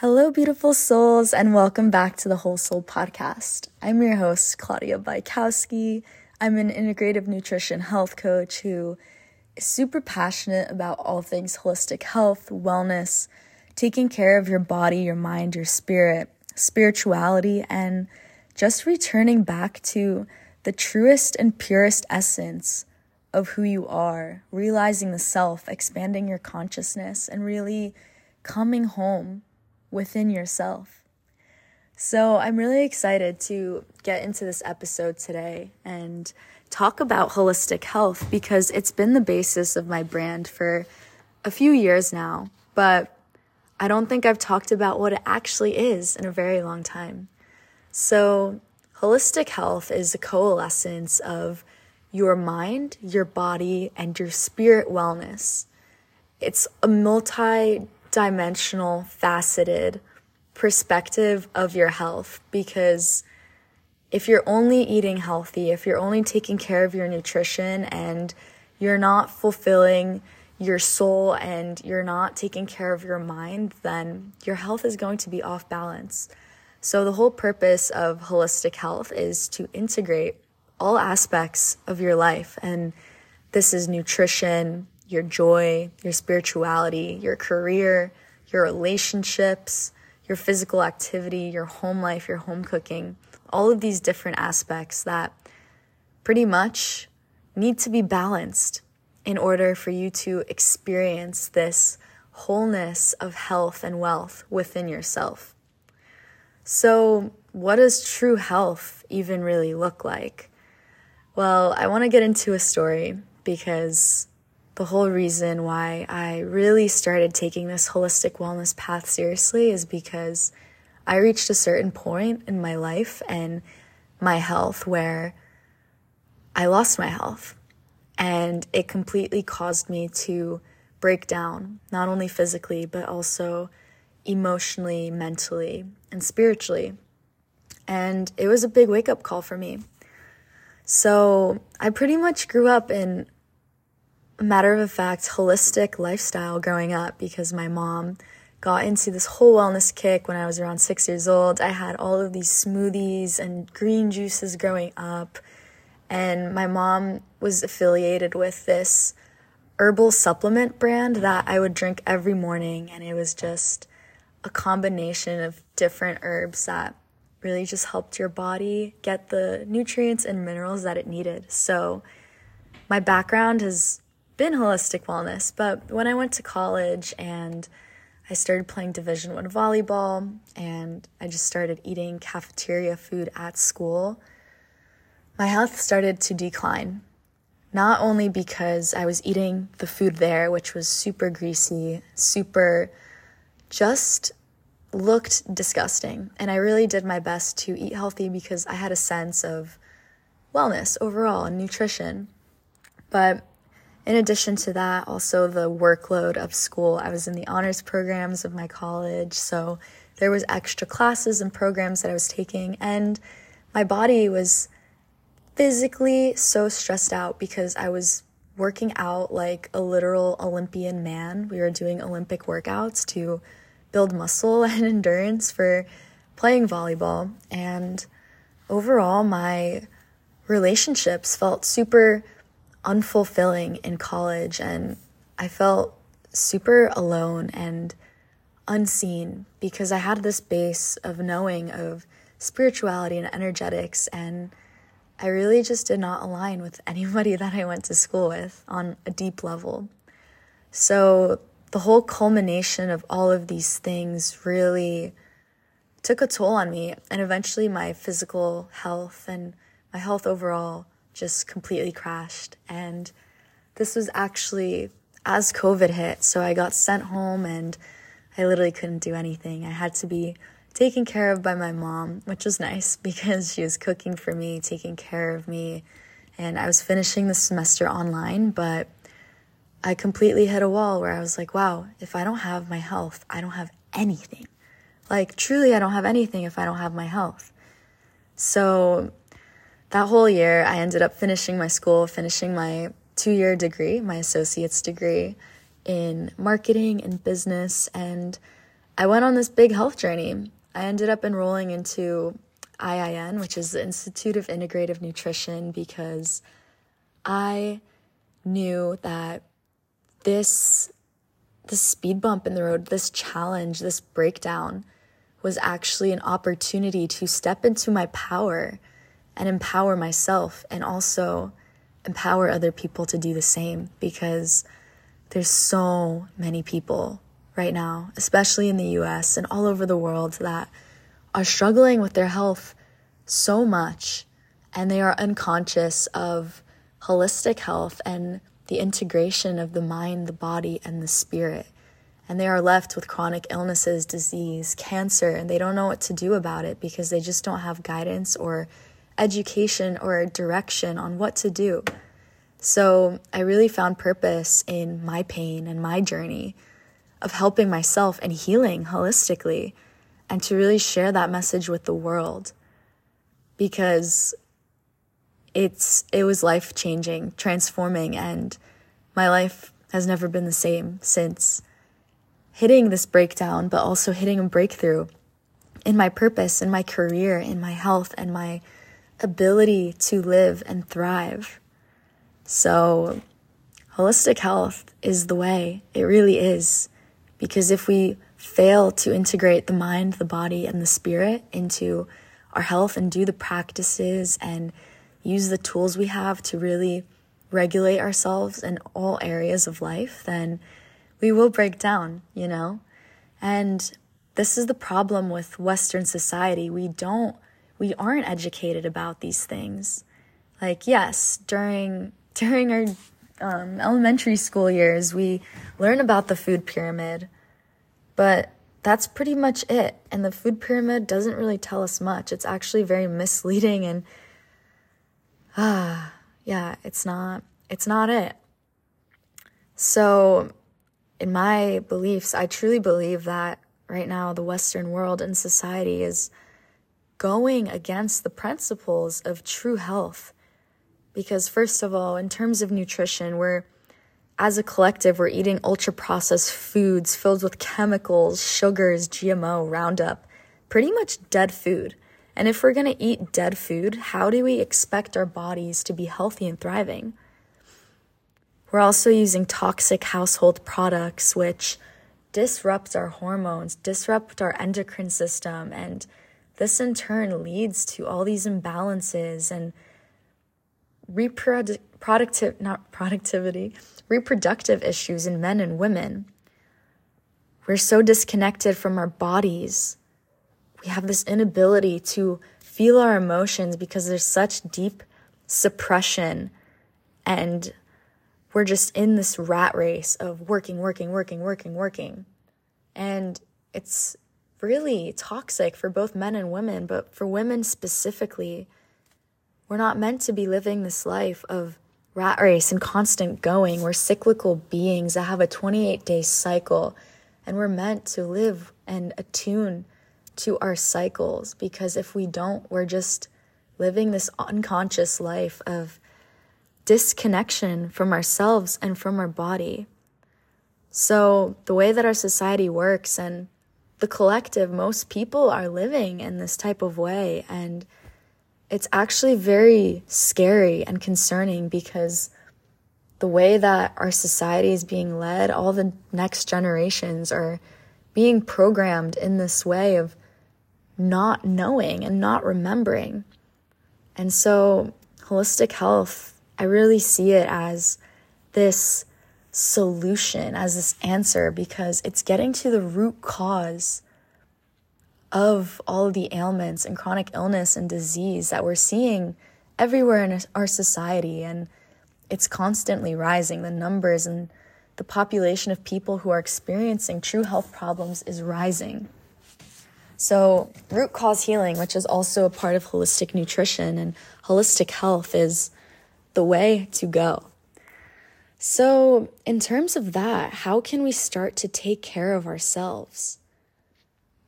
Hello, beautiful souls, and welcome back to the Whole Soul Podcast. I'm your host, Claudia Bykowski. I'm an integrative nutrition health coach who is super passionate about all things holistic health, wellness, taking care of your body, your mind, your spirit, spirituality, and just returning back to the truest and purest essence of who you are, realizing the self, expanding your consciousness, and really coming home within yourself. So, I'm really excited to get into this episode today and talk about holistic health because it's been the basis of my brand for a few years now, but I don't think I've talked about what it actually is in a very long time. So, holistic health is a coalescence of your mind, your body, and your spirit wellness. It's a multi dimensional, faceted perspective of your health because if you're only eating healthy, if you're only taking care of your nutrition and you're not fulfilling your soul and you're not taking care of your mind, then your health is going to be off balance. So, the whole purpose of holistic health is to integrate all aspects of your life. And this is nutrition, your joy, your spirituality, your career, your relationships, your physical activity, your home life, your home cooking, all of these different aspects that pretty much need to be balanced in order for you to experience this wholeness of health and wealth within yourself. So, what does true health even really look like? Well, I want to get into a story because the whole reason why I really started taking this holistic wellness path seriously is because I reached a certain point in my life and my health where I lost my health. And it completely caused me to break down, not only physically, but also emotionally, mentally, and spiritually. And it was a big wake up call for me. So I pretty much grew up in matter of fact, holistic lifestyle growing up because my mom got into this whole wellness kick when I was around six years old. I had all of these smoothies and green juices growing up, and my mom was affiliated with this herbal supplement brand that I would drink every morning, and it was just a combination of different herbs that really just helped your body get the nutrients and minerals that it needed. So, my background has been holistic wellness, but when I went to college and I started playing Division 1 volleyball and I just started eating cafeteria food at school, my health started to decline. Not only because I was eating the food there, which was super greasy, super just looked disgusting. And I really did my best to eat healthy because I had a sense of wellness overall and nutrition. But in addition to that, also the workload of school. I was in the honors programs of my college, so there was extra classes and programs that I was taking and my body was physically so stressed out because I was working out like a literal Olympian man. We were doing Olympic workouts to build muscle and endurance for playing volleyball and overall my relationships felt super unfulfilling in college and I felt super alone and unseen because I had this base of knowing of spirituality and energetics and I really just did not align with anybody that I went to school with on a deep level. So the whole culmination of all of these things really took a toll on me and eventually my physical health and my health overall just completely crashed. And this was actually as COVID hit. So I got sent home and I literally couldn't do anything. I had to be taken care of by my mom, which was nice because she was cooking for me, taking care of me. And I was finishing the semester online, but I completely hit a wall where I was like, wow, if I don't have my health, I don't have anything. Like, truly, I don't have anything if I don't have my health. So that whole year, I ended up finishing my school, finishing my two year degree, my associate's degree in marketing and business. And I went on this big health journey. I ended up enrolling into IIN, which is the Institute of Integrative Nutrition, because I knew that this this speed bump in the road, this challenge, this breakdown was actually an opportunity to step into my power and empower myself and also empower other people to do the same because there's so many people right now, especially in the US and all over the world that are struggling with their health so much and they are unconscious of holistic health and the integration of the mind, the body, and the spirit. And they are left with chronic illnesses, disease, cancer, and they don't know what to do about it because they just don't have guidance or education or direction on what to do. So I really found purpose in my pain and my journey of helping myself and healing holistically and to really share that message with the world because it's it was life changing, transforming, and my life has never been the same since hitting this breakdown, but also hitting a breakthrough in my purpose, in my career, in my health, and my ability to live and thrive. So, holistic health is the way. It really is. Because if we fail to integrate the mind, the body, and the spirit into our health and do the practices and use the tools we have to really regulate ourselves in all areas of life, then we will break down, you know? And this is the problem with Western society. We don't, we aren't educated about these things. Like, yes, during, during our um, elementary school years, we learn about the food pyramid, but that's pretty much it. And the food pyramid doesn't really tell us much. It's actually very misleading and ah, yeah, it's not it's not it. So, in my beliefs, I truly believe that right now the western world and society is going against the principles of true health. Because first of all, in terms of nutrition, we're as a collective, we're eating ultra processed foods filled with chemicals, sugars, GMO, Roundup, pretty much dead food. And if we're going to eat dead food, how do we expect our bodies to be healthy and thriving? We're also using toxic household products, which disrupt our hormones, disrupt our endocrine system, and this in turn leads to all these imbalances and reproductive not productivity reproductive issues in men and women. We're so disconnected from our bodies. We have this inability to feel our emotions because there's such deep suppression and we're just in this rat race of working working working working working. And it's really toxic for both men and women but for women specifically we're not meant to be living this life of rat race and constant going. We're cyclical beings that have a 28 day cycle, and we're meant to live and attune to our cycles because if we don't, we're just living this unconscious life of disconnection from ourselves and from our body. So, the way that our society works and the collective, most people are living in this type of way. And it's actually very scary and concerning because the way that our society is being led, all the next generations are being programmed in this way of not knowing and not remembering. And so, holistic health, I really see it as this solution, as this answer, because it's getting to the root cause of all of the ailments and chronic illness and disease that we're seeing everywhere in our society. And it's constantly rising. The numbers and the population of people who are experiencing true health problems is rising. So, root cause healing, which is also a part of holistic nutrition and holistic health, is the way to go. So, in terms of that, how can we start to take care of ourselves?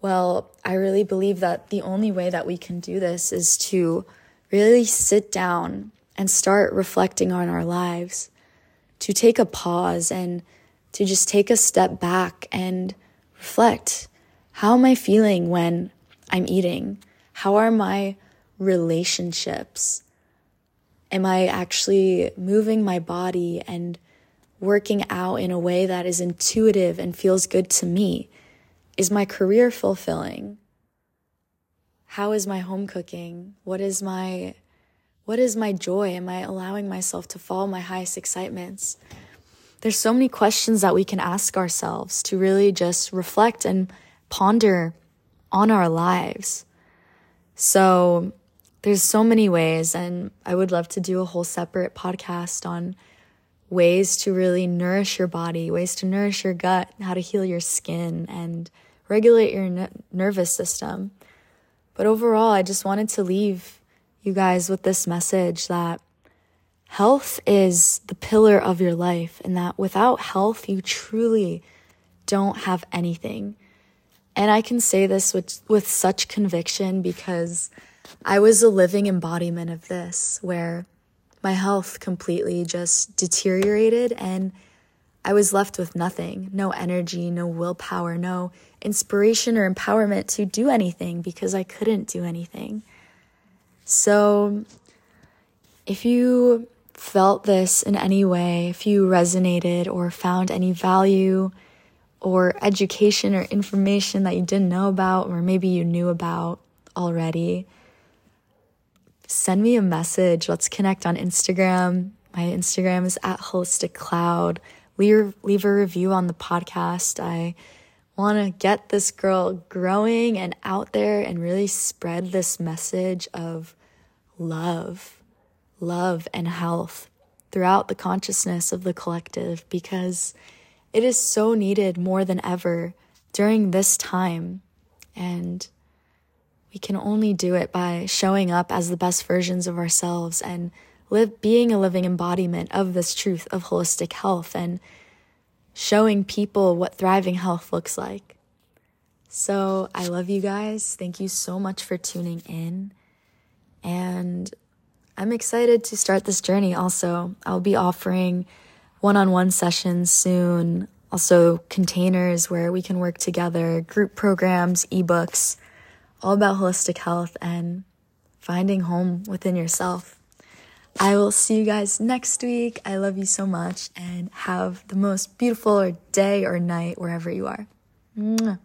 Well, I really believe that the only way that we can do this is to really sit down and start reflecting on our lives, to take a pause and to just take a step back and reflect. How am I feeling when I'm eating? How are my relationships? Am I actually moving my body and working out in a way that is intuitive and feels good to me? Is my career fulfilling? How is my home cooking? What is my what is my joy? Am I allowing myself to follow my highest excitements? There's so many questions that we can ask ourselves to really just reflect and ponder on our lives. So there's so many ways, and I would love to do a whole separate podcast on ways to really nourish your body, ways to nourish your gut, how to heal your skin, and regulate your n- nervous system. But overall, I just wanted to leave you guys with this message that health is the pillar of your life, and that without health, you truly don't have anything. And I can say this with, with such conviction because I was a living embodiment of this, where my health completely just deteriorated and I was left with nothing no energy, no willpower, no inspiration or empowerment to do anything because I couldn't do anything. So, if you felt this in any way, if you resonated or found any value, or education or information that you didn't know about, or maybe you knew about already, send me a message. Let's connect on Instagram. My Instagram is at Holistic Cloud. Leave, leave a review on the podcast. I want to get this girl growing and out there and really spread this message of love, love, and health throughout the consciousness of the collective because it is so needed more than ever during this time. And we can only do it by showing up as the best versions of ourselves and live being a living embodiment of this truth of holistic health and showing people what thriving health looks like. So, I love you guys. Thank you so much for tuning in. And I'm excited to start this journey also. I'll be offering one on one sessions soon, also containers where we can work together, group programs, ebooks, all about holistic health and finding home within yourself. I will see you guys next week. I love you so much and have the most beautiful day or night wherever you are. Mwah.